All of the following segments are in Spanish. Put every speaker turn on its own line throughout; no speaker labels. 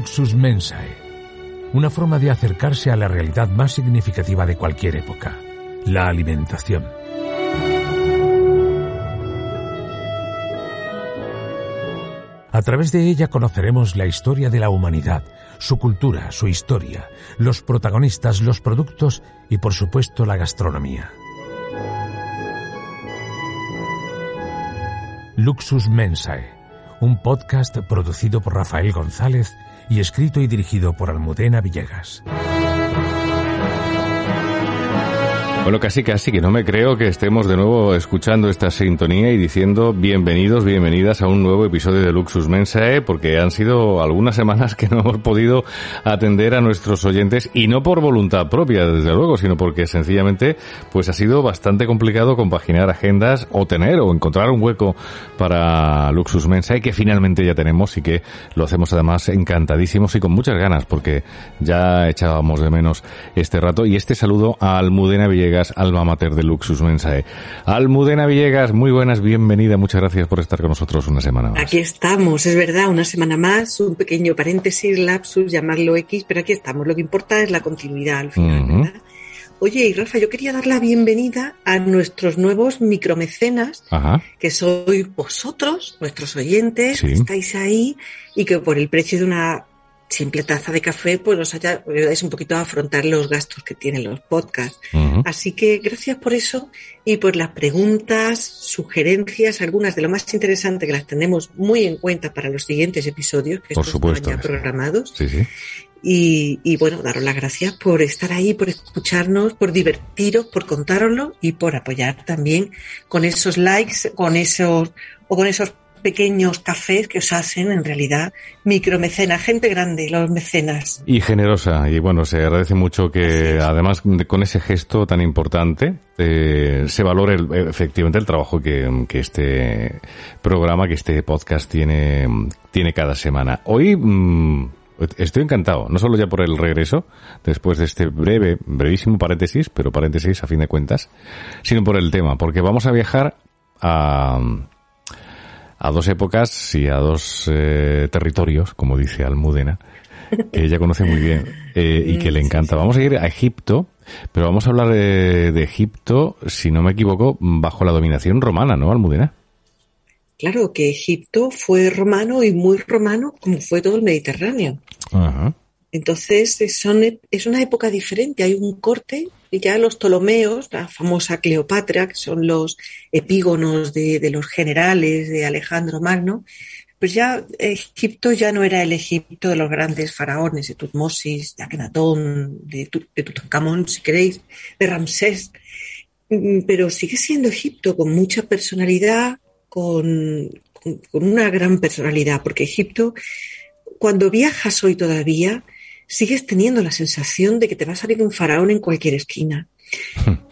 Luxus Mensae, una forma de acercarse a la realidad más significativa de cualquier época, la alimentación. A través de ella conoceremos la historia de la humanidad, su cultura, su historia, los protagonistas, los productos y por supuesto la gastronomía. Luxus Mensae, un podcast producido por Rafael González y escrito y dirigido por Almudena Villegas.
Bueno, casi casi que no me creo que estemos de nuevo escuchando esta sintonía y diciendo bienvenidos, bienvenidas a un nuevo episodio de Luxus Mensae, porque han sido algunas semanas que no hemos podido atender a nuestros oyentes y no por voluntad propia, desde luego, sino porque sencillamente pues ha sido bastante complicado compaginar agendas o tener o encontrar un hueco para Luxus Mensae que finalmente ya tenemos y que lo hacemos además encantadísimos y con muchas ganas porque ya echábamos de menos este rato. Y este saludo a Almudena Villegas alma mater de Luxus Mensae. Almudena Villegas, muy buenas, bienvenida, muchas gracias por estar con nosotros una semana más.
Aquí estamos, es verdad, una semana más, un pequeño paréntesis, lapsus, llamarlo X, pero aquí estamos. Lo que importa es la continuidad al final, ¿verdad? Oye, y Rafa, yo quería dar la bienvenida a nuestros nuevos micromecenas, que sois vosotros, nuestros oyentes, que estáis ahí y que por el precio de una simple taza de café, pues nos haya, ayudáis un poquito a afrontar los gastos que tienen los podcasts. Así que gracias por eso y por las preguntas, sugerencias, algunas de lo más interesante que las tenemos muy en cuenta para los siguientes episodios que
por supuesto,
ya programados.
Sí, sí.
Y, y, bueno, daros las gracias por estar ahí, por escucharnos, por divertiros, por contároslo y por apoyar también con esos likes, con esos o con esos pequeños cafés que os hacen en realidad micromecenas, gente grande, los mecenas.
Y generosa, y bueno, se agradece mucho que además con ese gesto tan importante eh, se valore efectivamente el trabajo que, que, este programa, que este podcast tiene, tiene cada semana. Hoy mm, estoy encantado, no solo ya por el regreso, después de este breve, brevísimo paréntesis, pero paréntesis a fin de cuentas, sino por el tema, porque vamos a viajar a a dos épocas y a dos eh, territorios, como dice Almudena, que ella conoce muy bien eh, y que le encanta. Vamos a ir a Egipto, pero vamos a hablar de, de, Egipto, si no me equivoco, bajo la dominación romana, ¿no, Almudena?
Claro, que Egipto fue romano y muy romano como fue todo el Mediterráneo.
Ajá.
Entonces son, es una época diferente, hay un corte ya los Ptolomeos, la famosa Cleopatra, que son los epígonos de, de, los generales de Alejandro Magno, pues ya Egipto ya no era el Egipto de los grandes faraones, de Tutmosis, de Akenatón, de, de Tutankamón, si queréis, de Ramsés, pero sigue siendo Egipto con mucha personalidad, con, con, con una gran personalidad, porque Egipto, cuando viajas hoy todavía, sigues teniendo la sensación de que te va a salir un faraón en cualquier esquina.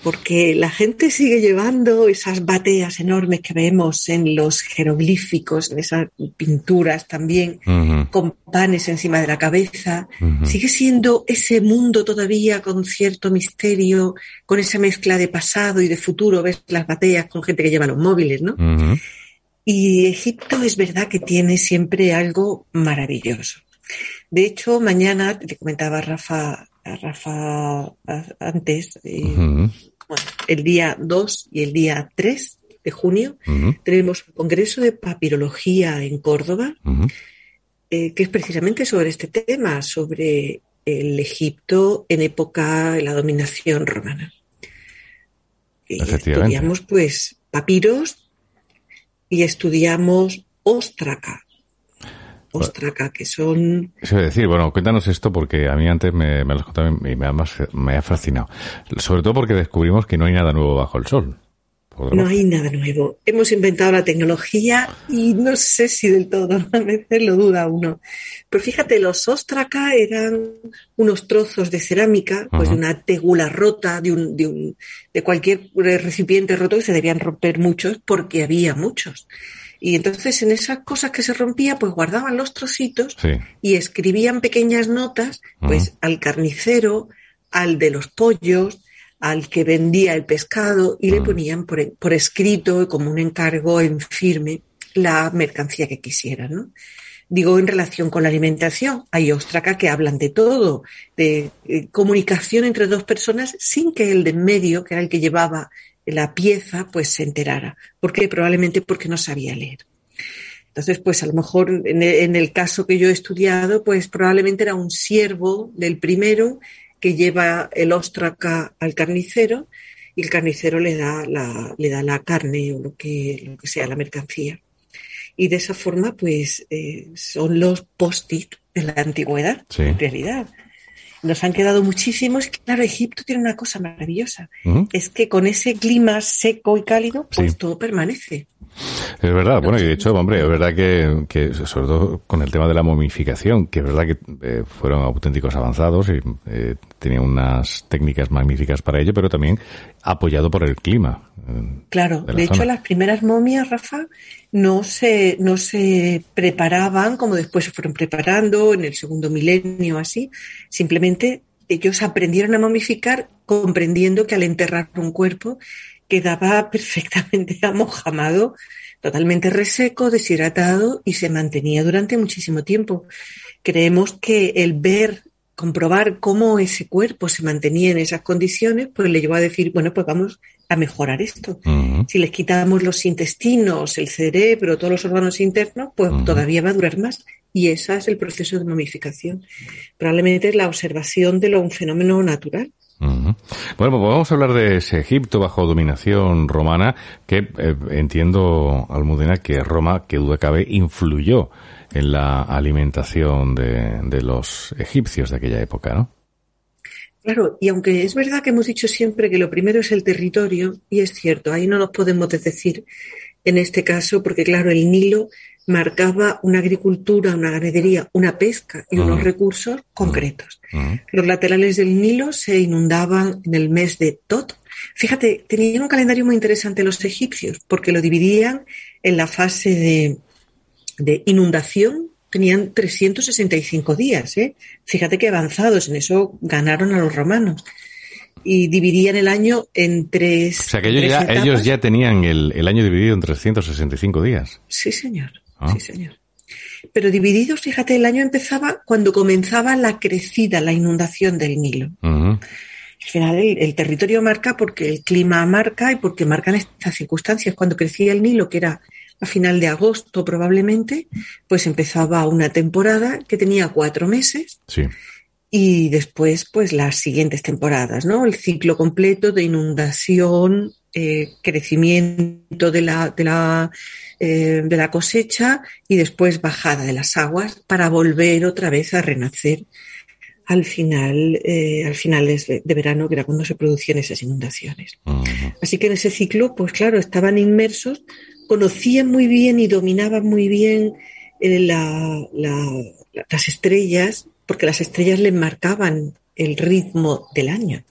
Porque la gente sigue llevando esas bateas enormes que vemos en los jeroglíficos, en esas pinturas también, uh -huh. con panes encima de la cabeza. Uh -huh. Sigue siendo ese mundo todavía con cierto misterio, con esa mezcla de pasado y de futuro. Ves las bateas con gente que lleva los móviles, ¿no?
Uh -huh.
Y Egipto es verdad que tiene siempre algo maravilloso. De hecho, mañana, te comentaba Rafa, Rafa antes, eh, uh -huh. bueno, el día 2 y el día 3 de junio, uh -huh. tenemos un congreso de papirología en Córdoba, uh -huh. eh, que es precisamente sobre este tema, sobre el Egipto en época de la dominación romana. Estudiamos pues papiros y estudiamos ostraca, Ostraca, que son...
Eso es decir, bueno, cuéntanos esto porque a mí antes me, me lo has contado y me ha, me ha fascinado. Sobre todo porque descubrimos que no hay nada nuevo bajo el sol.
No hay nada nuevo. Hemos inventado la tecnología y no sé si del todo, a veces lo duda uno. Pero fíjate, los ostraca eran unos trozos de cerámica, pues de una tegula rota, de, un, de, un, de cualquier recipiente roto que se debían romper muchos porque había muchos. Y entonces en esas cosas que se rompía, pues guardaban los trocitos y escribían pequeñas notas, pues al carnicero, al de los pollos, al que vendía el pescado y le ponían por, por, escrito como un encargo en firme la mercancía que quisieran, ¿no? Digo, en relación con la alimentación, hay ostraca que hablan de todo, de, de comunicación entre dos personas sin que el de en medio, que era el que llevaba la pieza pues se enterara. ¿Por qué? Probablemente porque no sabía leer. Entonces, pues a lo mejor en el, caso que yo he estudiado, pues probablemente era un siervo del primero que lleva el ostraca al carnicero y el carnicero le da la, le da la carne o lo que, lo que sea, la mercancía. Y de esa forma, pues eh, son los post-it de la antigüedad, en realidad nos han quedado muchísimos. Claro, Egipto tiene una cosa maravillosa, es que con ese clima seco y cálido, pues todo permanece.
Es verdad, bueno, y de hecho, hombre, es verdad que, que, sobre todo con el tema de la momificación, que es verdad que eh, fueron auténticos avanzados y eh, tenían unas técnicas magníficas para ello, pero también apoyado por el clima.
Eh, claro, de, hecho, las primeras momias, Rafa, no se, no se preparaban como después se fueron preparando en el segundo milenio, así. Simplemente ellos aprendieron a momificar comprendiendo que al enterrar un cuerpo quedaba perfectamente amojamado, totalmente reseco, deshidratado y se mantenía durante muchísimo tiempo. Creemos que el ver, comprobar cómo ese cuerpo se mantenía en esas condiciones, pues le llevó a decir, bueno, pues vamos a mejorar esto. Si les quitamos los intestinos, el cerebro, todos los órganos internos, pues todavía va a durar más. Y ese es el proceso de momificación. Probablemente es la observación de lo, un fenómeno natural.
Bueno, pues vamos a hablar de ese Egipto bajo dominación romana, que eh, entiendo, Almudena, que Roma, que duda cabe, influyó en la alimentación de, de los egipcios de aquella época, ¿no?
Claro, y aunque es verdad que hemos dicho siempre que lo primero es el territorio, y es cierto, ahí no nos podemos decir en este caso, porque claro, el Nilo marcaba una agricultura, una ganadería, una pesca y unos recursos concretos. Los laterales del Nilo se inundaban en el mes de Tot. Fíjate, tenían un calendario muy interesante los egipcios, porque lo dividían en la fase de, de inundación, tenían 365 días. ¿eh? Fíjate que avanzados, en eso ganaron a los romanos. Y dividían el año en tres.
O sea que ellos, ya, ellos ya tenían el, el año dividido en 365 días.
Sí, señor. Ah. Sí, señor. Pero divididos, fíjate, el año empezaba cuando comenzaba la crecida, la inundación del Nilo. Al final el, territorio marca porque el clima marca y porque marcan estas circunstancias. Cuando crecía el Nilo, que era a final de agosto probablemente, pues empezaba una temporada que tenía cuatro meses.
Sí.
Y después, pues las siguientes temporadas, ¿no? El ciclo completo de inundación, eh, crecimiento de la, de la eh, de la cosecha y después bajada de las aguas para volver otra vez a renacer al final, eh, al finales de, verano, que era cuando se producían esas inundaciones. Así que en ese ciclo, pues claro, estaban inmersos, conocían muy bien y dominaban muy bien eh, las estrellas, porque las estrellas les marcaban el ritmo del año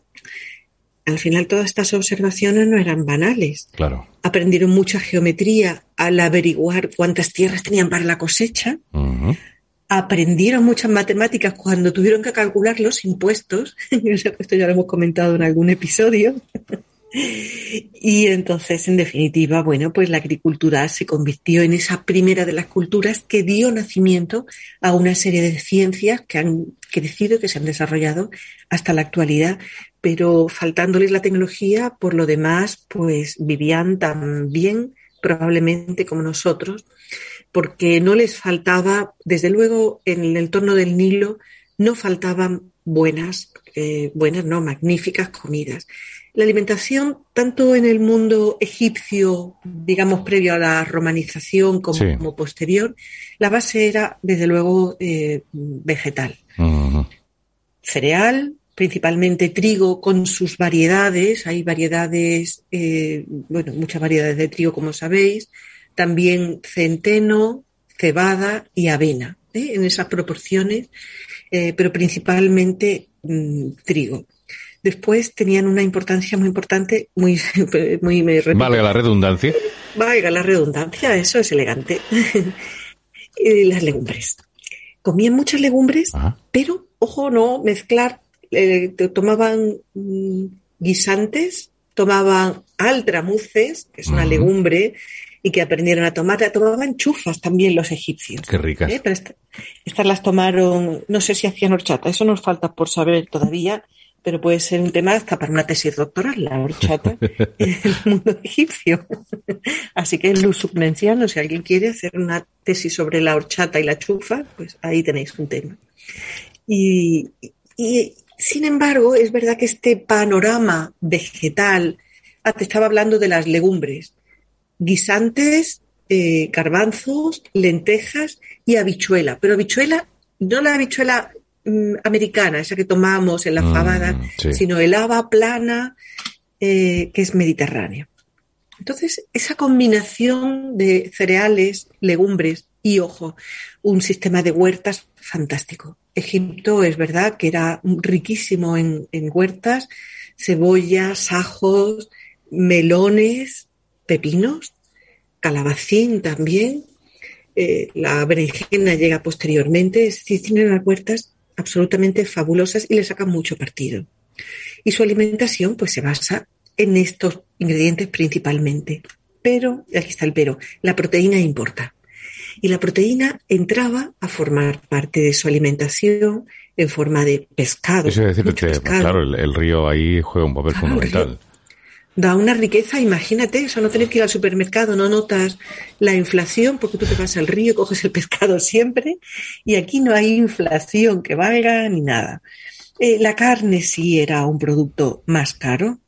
al final todas estas observaciones no eran banales.
Claro.
Aprendieron mucha geometría al averiguar cuántas tierras tenían para la cosecha. Aprendieron muchas matemáticas cuando tuvieron que calcular los impuestos. Esto ya lo hemos comentado en algún episodio. Y entonces, en definitiva, bueno, pues la agricultura se convirtió en esa primera de las culturas que dio nacimiento a una serie de ciencias que han crecido y que se han desarrollado hasta la actualidad, pero faltándoles la tecnología, por lo demás, pues vivían tan bien probablemente como nosotros, porque no les faltaba, desde luego, en el entorno del Nilo, no faltaban buenas, eh, buenas, no, magníficas comidas. La alimentación, tanto en el mundo egipcio, digamos, previo a la romanización como,
Sí.
como posterior, la base era, desde luego, eh, vegetal. Cereal, principalmente trigo con sus variedades. Hay variedades, eh, bueno, muchas variedades de trigo, como sabéis. También centeno, cebada y avena, ¿eh? en esas proporciones, eh, pero principalmente mm, trigo. Después tenían una importancia muy importante, muy, muy me
Valga la redundancia.
Valga la redundancia, eso es elegante. Eh, Las legumbres. Comían muchas legumbres,
Ajá.
pero, ojo, no mezclar. Eh, tomaban mm, guisantes, tomaban altramuces, que es una legumbre, y que aprendieron a tomar. Tomaban chufas también los egipcios.
Qué ricas.
¿eh? Pero esta- estas las tomaron, no sé si hacían horchata, eso nos falta por saber todavía, pero puede ser un tema hasta para una tesis doctoral, la horchata en el mundo egipcio. Así que luz subvenciano, si alguien quiere hacer una tesis sobre la horchata y la chufa, pues ahí tenéis un tema. Y, y, sin embargo, es verdad que este panorama vegetal, ah, te estaba hablando de las legumbres, guisantes, eh, garbanzos, lentejas y habichuela. Pero habichuela, no la habichuela mm, americana, esa que tomamos en la
Mm,
fabada,
sí.
sino el haba plana, eh, que es mediterránea. Entonces, esa combinación de cereales, legumbres y, ojo, un sistema de huertas fantástico. Egipto es verdad que era riquísimo en, huertas, cebollas, ajos, melones, pepinos, calabacín también. eh, la berenjena llega posteriormente, decir, tienen unas huertas absolutamente fabulosas y le sacan mucho partido. Y su alimentación pues se basa en estos ingredientes principalmente. Pero, aquí está el pero, la proteína importa. Y la proteína entraba a formar parte de su alimentación en forma de pescado.
Eso es decir,
mucho
que,
pescado.
claro, el, el río ahí juega un papel
Claro,
fundamental.
Da una riqueza, imagínate, eso no tener que ir al supermercado, no notas la inflación porque tú te vas al río, coges el pescado siempre y aquí no hay inflación que valga ni nada. Eh, la carne sí era un producto más caro,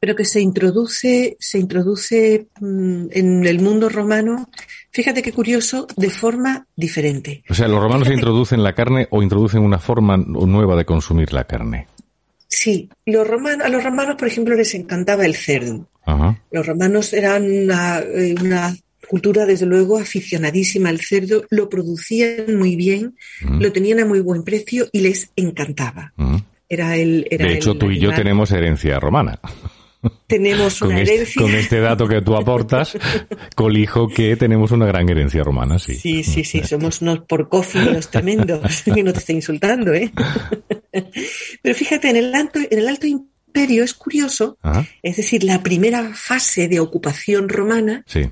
pero que se introduce, se introduce mm, en el mundo romano, fíjate qué curioso, de forma diferente.
O sea, los romanos
Fíjate-
introducen la carne o introducen una forma nueva de consumir la carne.
Sí, los romanos, a los romanos, por ejemplo, les encantaba el cerdo.
Ajá.
Los romanos eran una, eh, una cultura, desde luego, aficionadísima al cerdo, lo producían muy bien,
Mm.
lo tenían a muy buen precio y les encantaba.
Mm.
Era el, era
De hecho,
el
tú y yo tenemos herencia romana.
Tenemos
Con
una
este,
herencia.
con este dato que tú aportas, colijo que tenemos una gran herencia romana, sí.
Sí, sí, sí, somos unos porcófilos tremendos, que no te estoy insultando, ¿eh? Pero fíjate, en el alto, en el alto imperio es curioso,
Ajá.
es decir, la primera fase de ocupación romana,
Sí.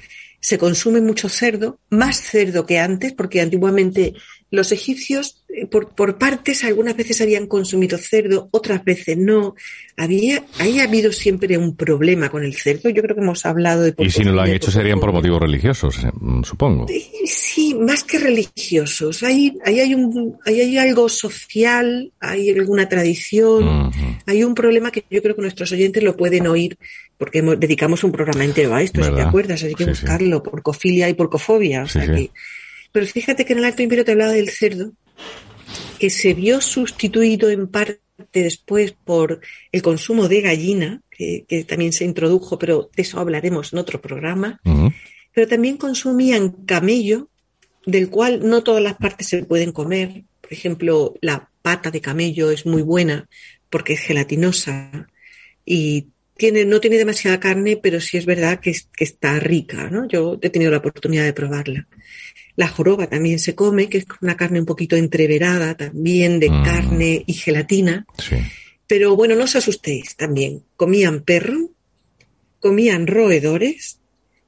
Se consume mucho cerdo, más cerdo que antes, porque antiguamente los egipcios, eh, por, por partes, algunas veces habían consumido cerdo, otras veces no. Había, habido siempre un problema con el cerdo. Yo creo que hemos hablado de...
Y si no lo han hecho serían por motivos religiosos, eh, mm, supongo.
Sí, más que religiosos. Ahí, ahí, hay un, ahí hay algo social, hay alguna tradición, hay un problema que yo creo que nuestros oyentes lo pueden oír porque hemos- dedicamos un programa entero a esto, si te acuerdas, hay que
Sí, sí.
buscarlo, porcofilia y porcofobia. o
Sí,
sea
sí.
que- pero fíjate que en el Alto Imperio te hablaba del cerdo, que se vio sustituido en parte después por el consumo de gallina, que, que también se introdujo, pero de eso hablaremos en otro programa pero también consumían camello, del cual no todas las partes se pueden comer. Por ejemplo, la pata de camello es muy buena porque es gelatinosa y tiene, no tiene demasiada carne, pero sí es verdad que, es- que está rica, ¿no? Yo he tenido la oportunidad de probarla. La joroba también se come, que es una carne un poquito entreverada también de
Mm.
carne y gelatina.
Sí.
Pero bueno, no os asustéis también. Comían perro, comían roedores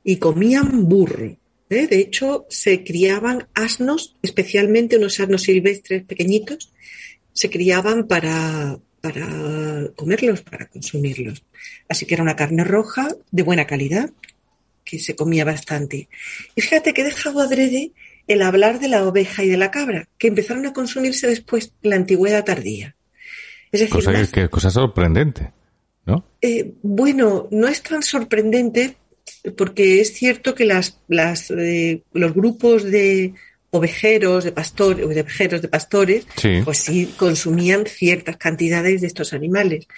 y comían burro. ¿eh? De hecho, se criaban asnos, especialmente unos asnos silvestres pequeñitos, se criaban para, para comerlos, para consumirlos. Así que era una carne roja de buena calidad, que se comía bastante. Y fíjate que he dejado adrede el hablar de la oveja y de la cabra, que empezaron a consumirse después en la antigüedad tardía.
Es decir, cosa, que, cosa sorprendente, ¿no?
Eh, bueno, no es tan sorprendente porque es cierto que las, las, eh, los grupos de ovejeros, de pastores, de ovejeros, de pastores, pues sí consumían ciertas cantidades de estos animales.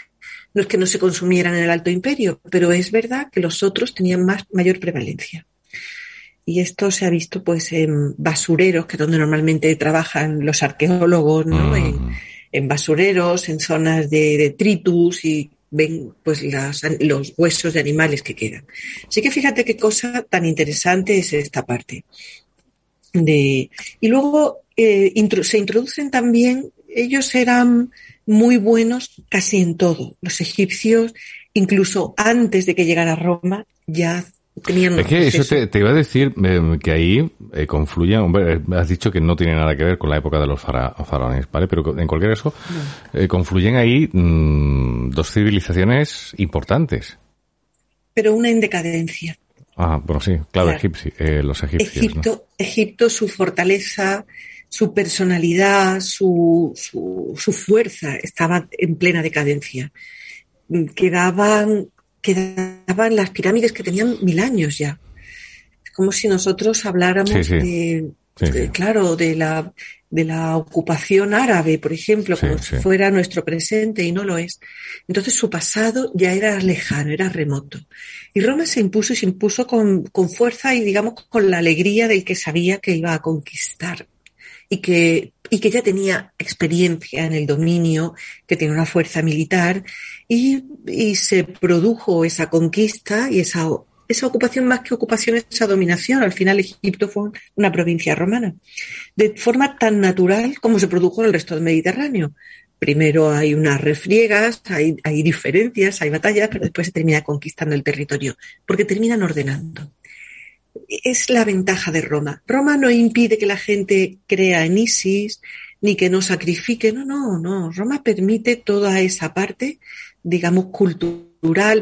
No es que no se consumieran en el Alto Imperio, pero es verdad que los otros tenían más, mayor prevalencia. Y esto se ha visto pues en basureros, que es donde normalmente trabajan los arqueólogos, ¿no? Mm. En, basureros, en zonas de detritus y ven pues los huesos de animales que quedan. Así que fíjate qué cosa tan interesante es esta parte. De, y luego eh, se introducen también, ellos eran muy buenos casi en todo. Los egipcios, incluso antes de que llegara a Roma, ya tenían...
Es que eso te, iba a decir eh, que ahí eh, confluyen, hombre, has dicho que no tiene nada que ver con la época de los faraones, ¿vale? Pero en cualquier caso, eh, confluyen ahí mm, dos civilizaciones importantes.
Pero una en decadencia.
Ah, bueno, sí, claro, los egipcios.
Egipto, Egipto, su fortaleza, su personalidad, su, su, fuerza estaba en plena decadencia. Quedaban, quedaban las pirámides que tenían mil años ya. Es como si nosotros habláramos de, claro, de la, de la ocupación árabe, por ejemplo, como si fuera nuestro presente y no lo es. Entonces su pasado ya era lejano, era remoto. Y Roma se impuso y se impuso con, con fuerza y digamos con la alegría del que sabía que iba a conquistar y que, y que ya tenía experiencia en el dominio, que tiene una fuerza militar, y, y se produjo esa conquista y esa, esa ocupación más que ocupación, esa dominación. Al final Egipto fue una provincia romana, de forma tan natural como se produjo en el resto del Mediterráneo. Primero hay unas refriegas, hay, hay diferencias, hay batallas, pero después se termina conquistando el territorio, porque terminan ordenando es la ventaja de Roma. Roma no impide que la gente crea en Isis, ni que no sacrifique, no, no, no. Roma permite toda esa parte, digamos, cultural,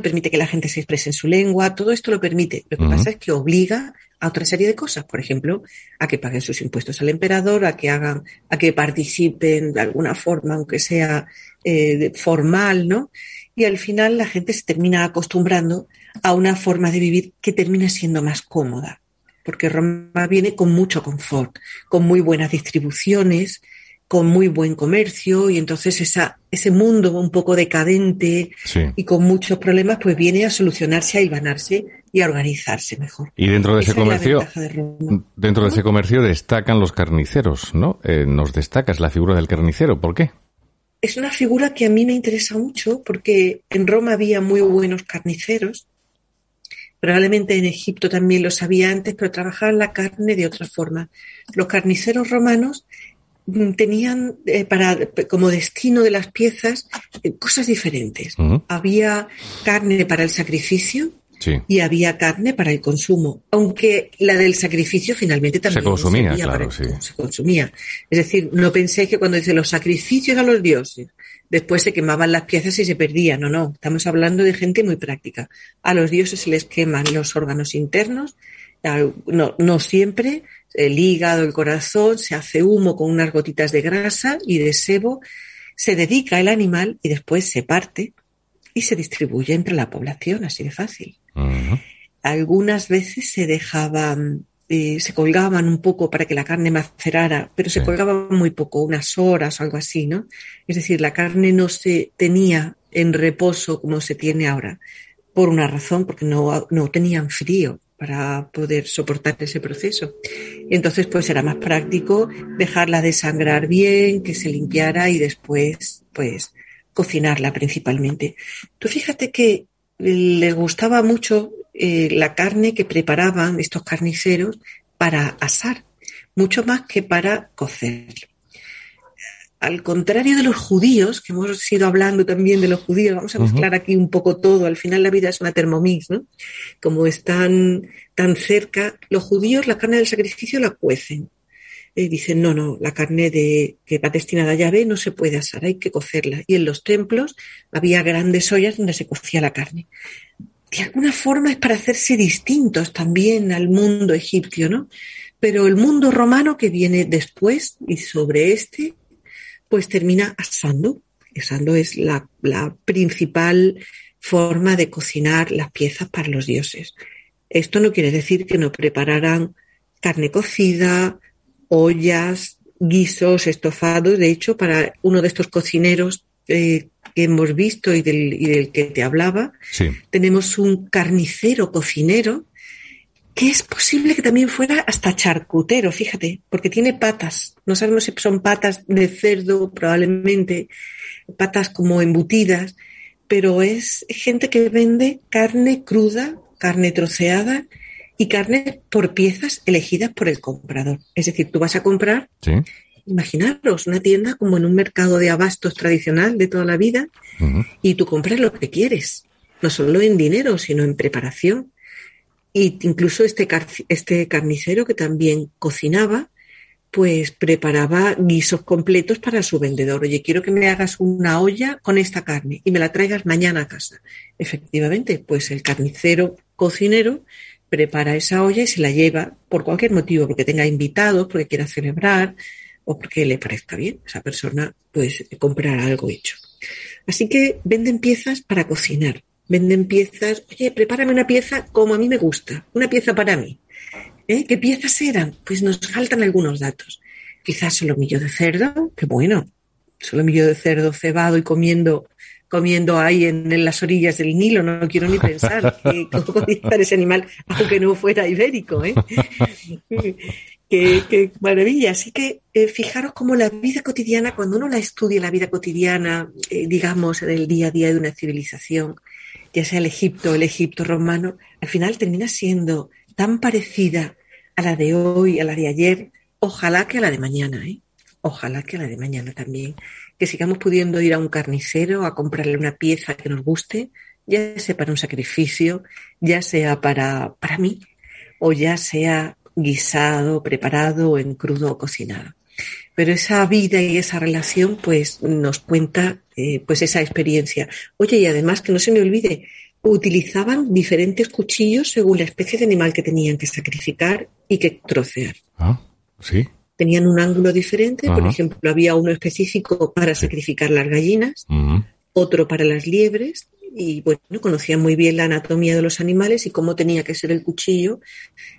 permite que la gente se exprese en su lengua, todo esto lo permite. Lo que pasa es que obliga a otra serie de cosas, por ejemplo, a que paguen sus impuestos al emperador, a que hagan, a que participen de alguna forma, aunque sea eh, formal, ¿no? Y al final la gente se termina acostumbrando a una forma de vivir que termina siendo más cómoda, porque Roma viene con mucho confort, con muy buenas distribuciones, con muy buen comercio y entonces esa, ese mundo un poco decadente y con muchos problemas pues viene a solucionarse, a hilvanarse y a organizarse mejor.
Y dentro de ese comercio, dentro de ese comercio destacan los carniceros, ¿no? Eh, nos destacas la figura del carnicero, ¿por qué?
Es una figura que a mí me interesa mucho porque en Roma había muy buenos carniceros Probablemente en Egipto también lo sabía antes, pero trabajaban la carne de otra forma. Los carniceros romanos tenían eh, para como destino de las piezas eh, cosas diferentes. Había carne para el sacrificio y había carne para el consumo, aunque la del sacrificio finalmente también
se consumía, claro, sí.
se consumía. Es decir, no penséis que cuando dice los sacrificios a los dioses después se quemaban las piezas y se perdían. No, no, estamos hablando de gente muy práctica. A los dioses se les queman los órganos internos, no, no siempre, el hígado, el corazón, se hace humo con unas gotitas de grasa y de sebo, se dedica el animal y después se parte y se distribuye entre la población, así de fácil. Algunas veces se dejaban eh, se colgaban un poco para que la carne macerara, pero se colgaban muy poco, unas horas o algo así, ¿no? Es decir, la carne no se tenía en reposo como se tiene ahora, por una razón, porque no, no tenían frío para poder soportar ese proceso. Entonces, pues era más práctico dejarla desangrar bien, que se limpiara y después, pues, cocinarla principalmente. Tú fíjate que le gustaba mucho eh, la carne que preparaban estos carniceros para asar, mucho más que para cocer. Al contrario de los judíos, que hemos ido hablando también de los judíos, vamos a mezclar aquí un poco todo, al final la vida es una termomix, ¿no? Como están tan cerca, los judíos la carne del sacrificio la cuecen. Y dicen, no, no, la carne de, que va destinada a llave no se puede asar, hay que cocerla. Y en los templos había grandes ollas donde se cocía la carne de alguna forma es para hacerse distintos también al mundo egipcio, ¿no? Pero el mundo romano que viene después y sobre este, pues termina asando. Asando es la, la principal forma de cocinar las piezas para los dioses. Esto no quiere decir que no prepararan carne cocida, ollas, guisos, estofados. De hecho, para uno de estos cocineros eh, que hemos visto y del, que te hablaba, tenemos un carnicero cocinero que es posible que también fuera hasta charcutero, fíjate, porque tiene patas. No sabemos si son patas de cerdo, probablemente, patas como embutidas, pero es gente que vende carne cruda, carne troceada y carne por piezas elegidas por el comprador. Es decir, tú vas a comprar, imaginaros, una tienda como en un mercado de abastos tradicional de toda la vida y tú compras lo que quieres, no solo en dinero, sino en preparación. Y incluso este, este carnicero que también cocinaba, pues preparaba guisos completos para su vendedor. Oye, quiero que me hagas una olla con esta carne y me la traigas mañana a casa. Efectivamente, pues el carnicero cocinero prepara esa olla y se la lleva por cualquier motivo, porque tenga invitados, porque quiera celebrar o porque le parezca bien. Esa persona pues comprar algo hecho. Así que venden piezas para cocinar. Venden piezas, oye, prepárame una pieza como a mí me gusta, una pieza para mí. ¿Eh? ¿Qué piezas eran? Pues nos faltan algunos datos. Quizás solomillo de cerdo, qué bueno. Solomillo de cerdo cebado y comiendo, comiendo ahí en, las orillas del Nilo. No quiero ni pensar que, cómo podía estar ese animal, aunque no fuera ibérico. ¿eh? qué, maravilla. Así que eh, fijaros cómo la vida cotidiana, cuando uno la estudia, la vida cotidiana, eh, digamos, en el día a día de una civilización, ya sea el Egipto el Egipto romano, al final termina siendo tan parecida a la de hoy, a la de ayer, ojalá que a la de mañana, ¿eh? Ojalá que a la de mañana también. Que sigamos pudiendo ir a un carnicero a comprarle una pieza que nos guste, ya sea para un sacrificio, ya sea para, para mí, o ya sea guisado, preparado, en crudo o cocinado. Pero esa vida y esa relación, pues, nos cuenta, eh, pues, esa experiencia. Oye, y además que no se me olvide, utilizaban diferentes cuchillos según la especie de animal que tenían que sacrificar y que trocear.
Ah, sí.
Tenían un ángulo diferente, por ejemplo, había uno específico para sacrificar las gallinas, otro para las liebres, y bueno, conocían muy bien la anatomía de los animales y cómo tenía que ser el cuchillo.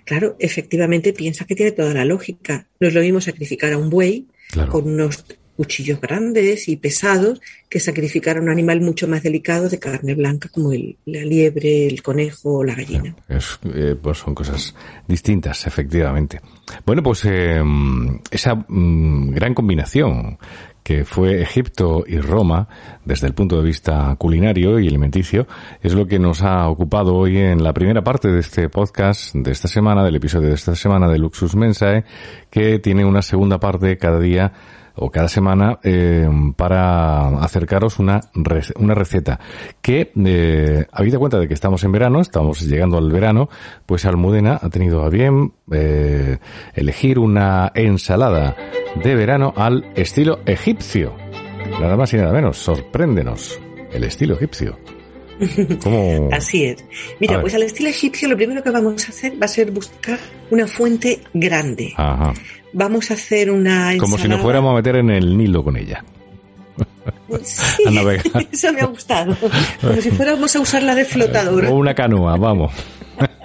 Claro, efectivamente piensa que tiene toda la lógica. No es lo mismo sacrificar a un buey con unos cuchillos grandes y pesados que sacrificar a un animal mucho más delicado de carne blanca como el, la liebre, el conejo o la gallina.
Eh, pues son cosas distintas, efectivamente. Bueno, pues eh, esa mm, gran combinación que fue Egipto y Roma, desde el punto de vista culinario y alimenticio, es lo que nos ha ocupado hoy en la primera parte de este podcast de esta semana, del episodio de esta semana de Luxus Mensae, que tiene una segunda parte cada día o cada semana eh, para acercaros una, una receta que, eh, habida cuenta de que estamos en verano, estamos llegando al verano, pues Almudena ha tenido a bien eh, elegir una ensalada de verano al estilo egipcio. Nada más y nada menos, sorpréndenos el estilo egipcio.
Así es. Mira, pues al estilo egipcio lo primero que vamos a hacer va a ser buscar una fuente grande. Ajá vamos a hacer una ensalada.
Como si nos fuéramos a meter en el Nilo con ella.
Sí, eso me ha gustado. Como si fuéramos a usarla de flotador.
O una canoa, vamos.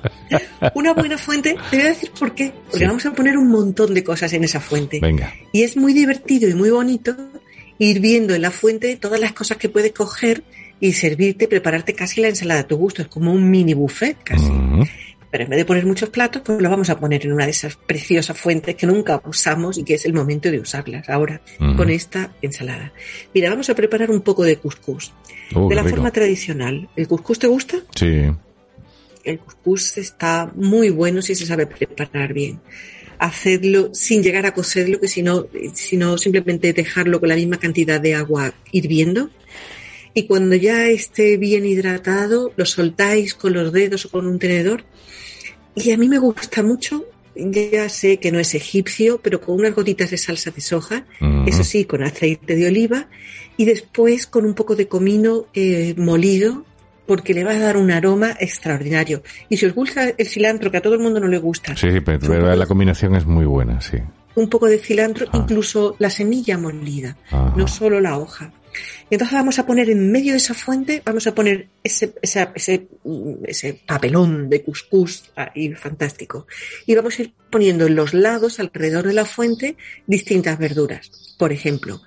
Una buena fuente, te voy a decir por qué. Porque vamos a poner un montón de cosas en esa fuente.
Venga.
Y es muy divertido y muy bonito ir viendo en la fuente todas las cosas que puedes coger y servirte, prepararte casi la ensalada a tu gusto. Es como un mini buffet casi. Pero en vez de poner muchos platos, pues lo vamos a poner en una de esas preciosas fuentes que nunca usamos y que es el momento de usarlas ahora con esta ensalada. Mira, vamos a preparar un poco de couscous. Oh, de la forma tradicional. ¿El couscous te gusta?
Sí.
El couscous está muy bueno si se sabe preparar bien. Hacerlo sin llegar a cocerlo, que sino, sino simplemente dejarlo con la misma cantidad de agua hirviendo y cuando ya esté bien hidratado, lo soltáis con los dedos o con un tenedor y a mí me gusta mucho, ya sé que no es egipcio, pero con unas gotitas de salsa de soja, eso sí, con aceite de oliva, y después con un poco de comino eh, molido, porque le va a dar un aroma extraordinario. Y si os gusta el cilantro, que a todo el mundo no le gusta.
Sí, pero, la combinación es muy buena, sí.
Un poco de cilantro, ah. incluso la semilla molida, no solo la hoja. Y entonces vamos a poner en medio de esa fuente, vamos a poner ese, ese, ese, papelón de cuscús ahí fantástico. Y vamos a ir poniendo en los lados, alrededor de la fuente, distintas verduras. Por ejemplo,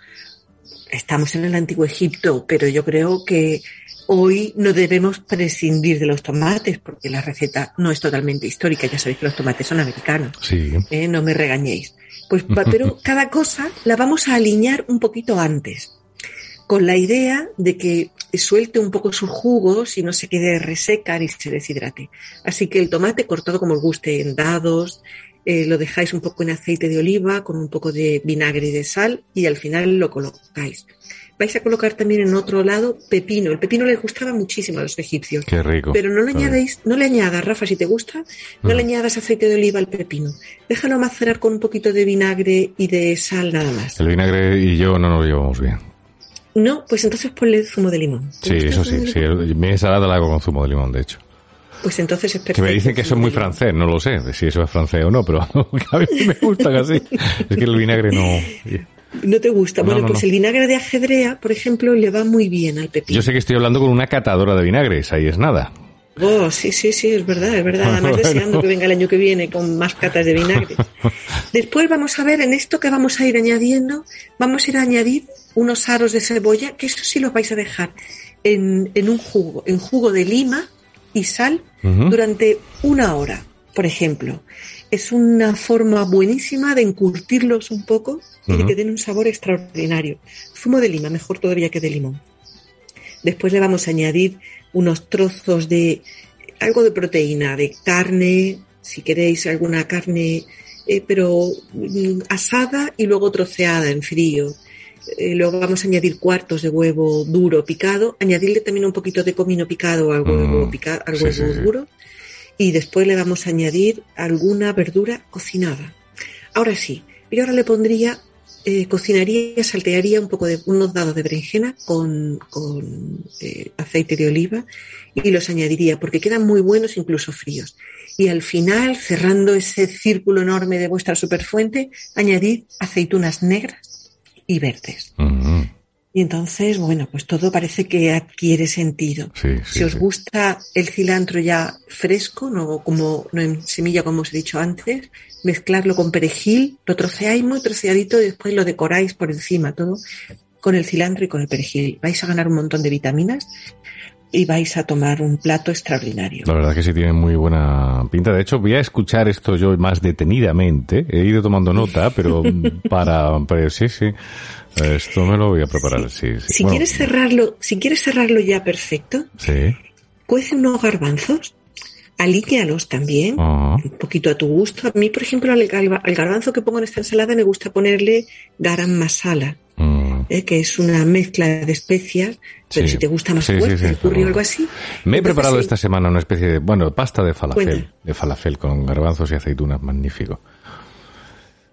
estamos en el antiguo Egipto, pero yo creo que hoy no debemos prescindir de los tomates, porque la receta no es totalmente histórica. Ya sabéis que los tomates son americanos.
Sí.
Eh, no me regañéis. Pues, pero cada cosa la vamos a alinear un poquito antes con la idea de que suelte un poco sus jugos y no se quede reseca ni se deshidrate. Así que el tomate cortado como os guste en dados, eh, lo dejáis un poco en aceite de oliva con un poco de vinagre y de sal y al final lo colocáis. Vais a colocar también en otro lado pepino. El pepino les gustaba muchísimo a los egipcios.
Qué rico.
Pero no le añadéis, no le añadas, Rafa, si te gusta, no le mm. añadas aceite de oliva al pepino. Déjalo macerar con un poquito de vinagre y de sal nada más.
El vinagre y yo no nos llevamos bien.
No, pues entonces ponle zumo de limón.
Sí, eso sí, sí. Mi ensalada la hago con zumo de limón, de hecho.
Pues entonces es perfecto.
Que me dicen que eso es muy francés, no lo sé, si eso es francés o no, pero a mí me gusta así. Es que el vinagre no...
No te gusta. bueno, pues el vinagre de ajedrea, por ejemplo, le va muy bien al pepino.
Yo sé que estoy hablando con una catadora de vinagres, ahí es nada.
Oh, sí, sí, sí, es verdad, es verdad. Además deseando que venga el año que viene con más catas de vinagre. Después vamos a ver en esto que vamos a ir añadiendo, vamos a ir a añadir unos aros de cebolla, que eso sí los vais a dejar en, en un jugo, en jugo de lima y sal durante una hora, por ejemplo. Es una forma buenísima de encurtirlos un poco y de que den un sabor extraordinario. Zumo de lima, mejor todavía que de limón. Después le vamos a añadir unos trozos de algo de proteína, de carne, si queréis alguna carne, eh, pero mm, asada y luego troceada en frío. Eh, luego vamos a añadir cuartos de huevo duro picado, añadirle también un poquito de comino picado al huevo, mm, al huevo duro y después le vamos a añadir alguna verdura cocinada. Ahora sí, yo ahora le pondría eh, cocinaría, saltearía un poco de unos dados de berenjena con, eh, aceite de oliva y los añadiría porque quedan muy buenos incluso fríos. Y al final, cerrando ese círculo enorme de vuestra superfuente, añadid aceitunas negras y verdes. Y entonces, bueno, pues todo parece que adquiere sentido. si os gusta el cilantro ya fresco, no como no en semilla como os he dicho antes, mezclarlo con perejil, lo troceáis muy troceadito y después lo decoráis por encima todo con el cilantro y con el perejil. Vais a ganar un montón de vitaminas y vais a tomar un plato extraordinario.
La verdad que sí tiene muy buena pinta. De hecho, voy a escuchar esto yo más detenidamente. He ido tomando nota, pero para, sí, sí. Esto me lo voy a preparar, sí.
Si quieres cerrarlo, si quieres cerrarlo ya perfecto,
sí.
cuece unos garbanzos, alíquealos también, un poquito a tu gusto. A mí, por ejemplo, al, garbanzo que pongo en esta ensalada me gusta ponerle garam masala. Eh, que es una mezcla de especias, pero si te gusta más fuerte, el curry o algo así.
Me he preparado esta semana una especie de, bueno, pasta de falafel, de falafel con garbanzos y aceitunas, magnífico.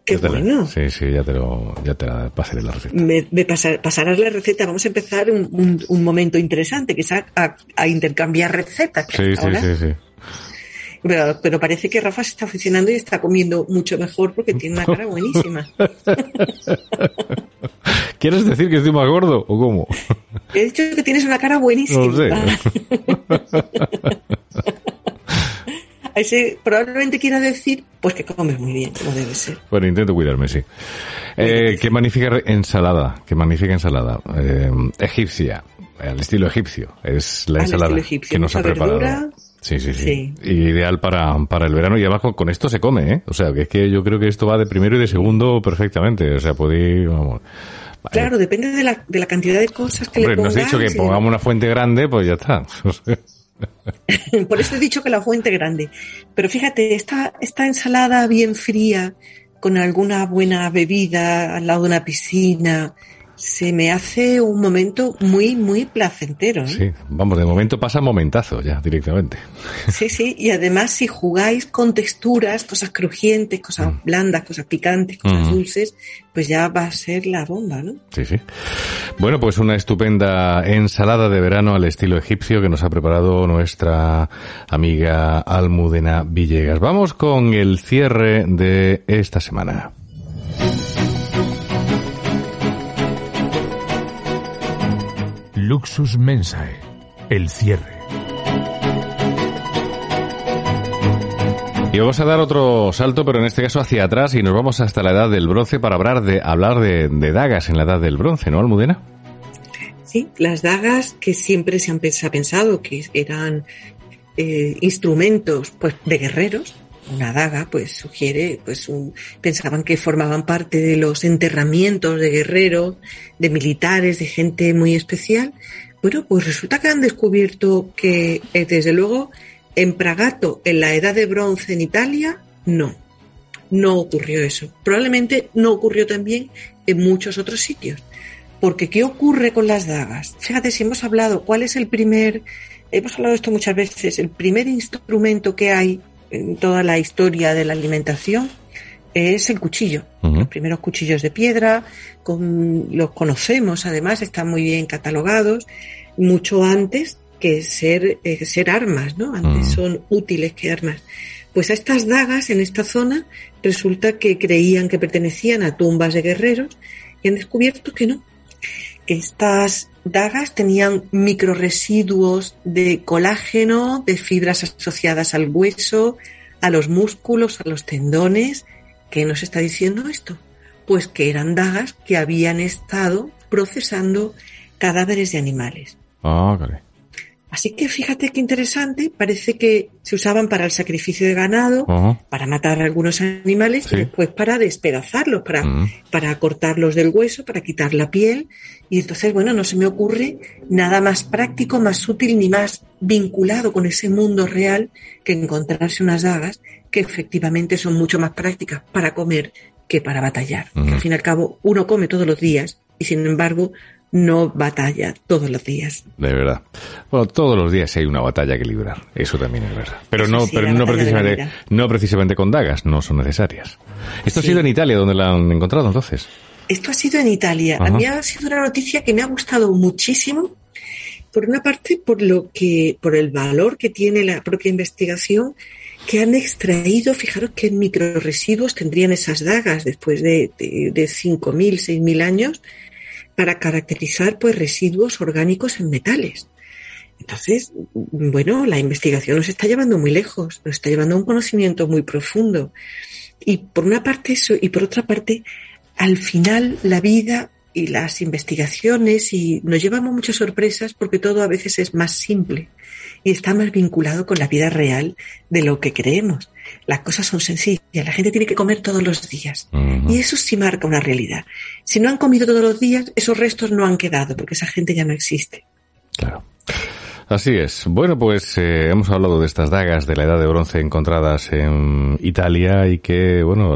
Qué bueno.
sí, sí, ya te, lo, ya te la pasaré la receta.
Me, pasarás la receta. Vamos a empezar un, un, momento interesante, que es a, intercambiar recetas.
Sí, sí, sí, sí.
Pero, pero, parece que Rafa se está aficionando y está comiendo mucho mejor porque tiene una cara buenísima.
¿Quieres decir que estoy más gordo o cómo?
He dicho que tienes una cara buenísima.
No sé.
Ese probablemente quiera decir pues que comes muy bien, como debe ser.
Bueno, intento cuidarme, sí. Eh, qué magnífica ensalada, qué magnífica ensalada. Eh, egipcia, al estilo egipcio. Es la ensalada que nos ha preparado. Sí, sí, sí, Ideal para, para el verano y abajo con esto se come, ¿eh? O sea, que es que yo creo que esto va de primero y de segundo perfectamente. O sea, podéis, vamos.
Claro, depende de la, de la cantidad de cosas que le pongas.
Nos dicho que pongamos una fuente grande, pues ya está.
Por eso he dicho que la fuente grande. Pero fíjate, esta, esta ensalada bien fría, con alguna buena bebida al lado de una piscina, se me hace un momento muy, muy placentero. ¿eh?
Sí, vamos, de momento pasa momentazo ya directamente.
Sí, sí, y además si jugáis con texturas, cosas crujientes, cosas mm. blandas, cosas picantes, cosas mm. dulces, pues ya va a ser la bomba, ¿no?
Sí, sí. Bueno, pues una estupenda ensalada de verano al estilo egipcio que nos ha preparado nuestra amiga Almudena Villegas. Vamos con el cierre de esta semana.
Luxus Mensae, el cierre.
Y vamos a dar otro salto, pero en este caso hacia atrás, y nos vamos hasta la edad del bronce para hablar de, hablar de, dagas en la edad del bronce, ¿no, Almudena?
Sí, las dagas que siempre se han pensado que eran eh, instrumentos pues, de guerreros, una daga, pues sugiere, pues pensaban que formaban parte de los enterramientos de guerreros, de militares, de gente muy especial. Bueno, pues resulta que han descubierto que, eh, desde luego, en Pragato, en la edad de bronce en Italia, no. No ocurrió eso. Probablemente no ocurrió también en muchos otros sitios. Porque, ¿qué ocurre con las dagas? Fíjate, si hemos hablado, ¿cuál es el primer, hemos hablado de esto muchas veces, el primer instrumento que hay en toda la historia de la alimentación es el cuchillo. Los primeros cuchillos de piedra, con, los conocemos además, están muy bien catalogados, mucho antes que ser, eh, ser armas, ¿no? Antes son útiles que armas. Pues a estas dagas en esta zona resulta que creían que pertenecían a tumbas de guerreros y han descubierto que no, estas dagas tenían microresiduos de colágeno, de fibras asociadas al hueso, a los músculos, a los tendones. ¿Qué nos está diciendo esto? Pues que eran dagas que habían estado procesando cadáveres de animales.
Ah,
Así que fíjate qué interesante, parece que se usaban para el sacrificio de ganado, para matar a algunos animales y después para despedazarlos, para, para cortarlos del hueso, para quitar la piel. Y entonces, bueno, no se me ocurre nada más práctico, más útil ni más vinculado con ese mundo real que encontrarse unas dagas que efectivamente son mucho más prácticas para comer que para batallar. Que al fin y al cabo uno come todos los días y sin embargo no batalla todos los días.
De verdad. Bueno, todos los días hay una batalla que librar. Eso también es verdad. Pero no, pero no precisamente, no precisamente con dagas, no son necesarias. Esto ha sido en Italia donde la han encontrado entonces.
Esto ha sido en Italia. A mí ha sido una noticia que me ha gustado muchísimo. Por una parte, por lo que, por el valor que tiene la propia investigación, que han extraído, fijaros qué microresiduos tendrían esas dagas después de, de, de 5.000, 6.000 años, para caracterizar pues residuos orgánicos en metales. Entonces, bueno, la investigación nos está llevando muy lejos, nos está llevando a un conocimiento muy profundo. Y por una parte eso, y por otra parte, al final la vida y las investigaciones y nos llevamos muchas sorpresas porque todo a veces es más simple y está más vinculado con la vida real de lo que creemos. Las cosas son sencillas, la gente tiene que comer todos los días y eso sí marca una realidad. Si no han comido todos los días, esos restos no han quedado porque esa gente ya no existe.
Claro. Así es. Bueno, pues eh, hemos hablado de estas dagas de la edad de bronce encontradas en Italia y que, bueno,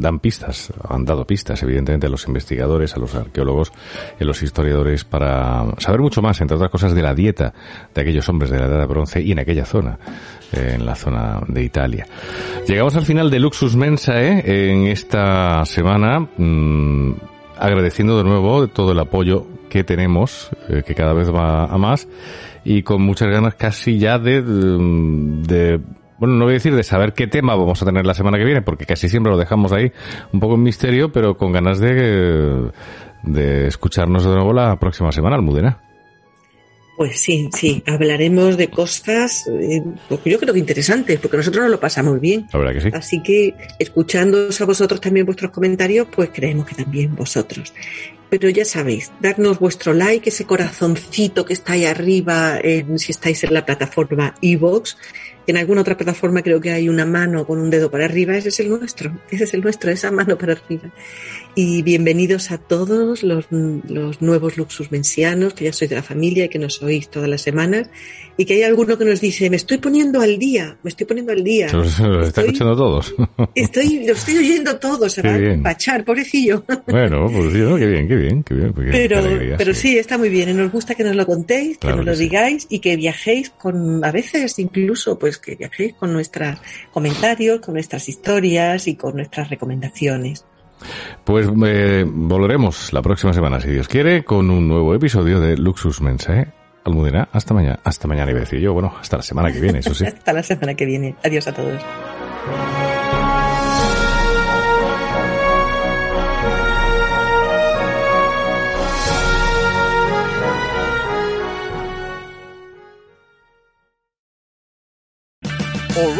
dan pistas, han dado pistas, evidentemente, a los investigadores, a los arqueólogos y a los historiadores para saber mucho más, entre otras cosas, de la dieta de aquellos hombres de la edad de bronce y en aquella zona, eh, en la zona de Italia. Llegamos al final de Luxus Mensae en esta semana, mm, agradeciendo de nuevo todo el apoyo que tenemos, eh, que cada vez va a más y con muchas ganas casi ya de, de bueno, no voy a decir de saber qué tema vamos a tener la semana que viene, porque casi siempre lo dejamos ahí un poco en misterio, pero con ganas de, de escucharnos de nuevo la próxima semana, Almudena.
Pues sí, sí, hablaremos de cosas, eh, yo creo que interesantes, porque nosotros nos lo pasamos bien.
La verdad que sí.
Así que, escuchándoos a vosotros también vuestros comentarios, pues creemos que también vosotros. Pero ya sabéis, darnos vuestro like, ese corazoncito que está ahí arriba, si estáis en la plataforma iVoox, en alguna otra plataforma creo que hay una mano con un dedo para arriba, ese es el nuestro, ese es el nuestro, esa mano para arriba. Y bienvenidos a todos los, los nuevos Luxus Mensianos, que ya sois de la familia y que nos oís todas las semanas, y que hay alguno que nos dice, me estoy poniendo al día, me estoy poniendo al día.
Los está escuchando todos.
Estoy, lo estoy oyendo todo, se va a
bien.
empachar, pobrecillo.
Bueno, pues sí, ¿no? qué bien, qué bien, qué bien. qué
Pero,
alegría,
pero sí, está muy bien. Y nos gusta que nos lo contéis,
Claro
que nos
que
lo
sí.
digáis y que viajéis con, a veces incluso, pues que viajéis con nuestros comentarios, con nuestras historias y con nuestras recomendaciones.
Pues eh, volveremos la próxima semana, si Dios quiere, con un nuevo episodio de Luxus Mensae. Almudena, hasta mañana. Hasta mañana, iba a decir yo. Bueno, hasta la semana que viene, eso sí.
Hasta la semana que viene. Adiós a todos.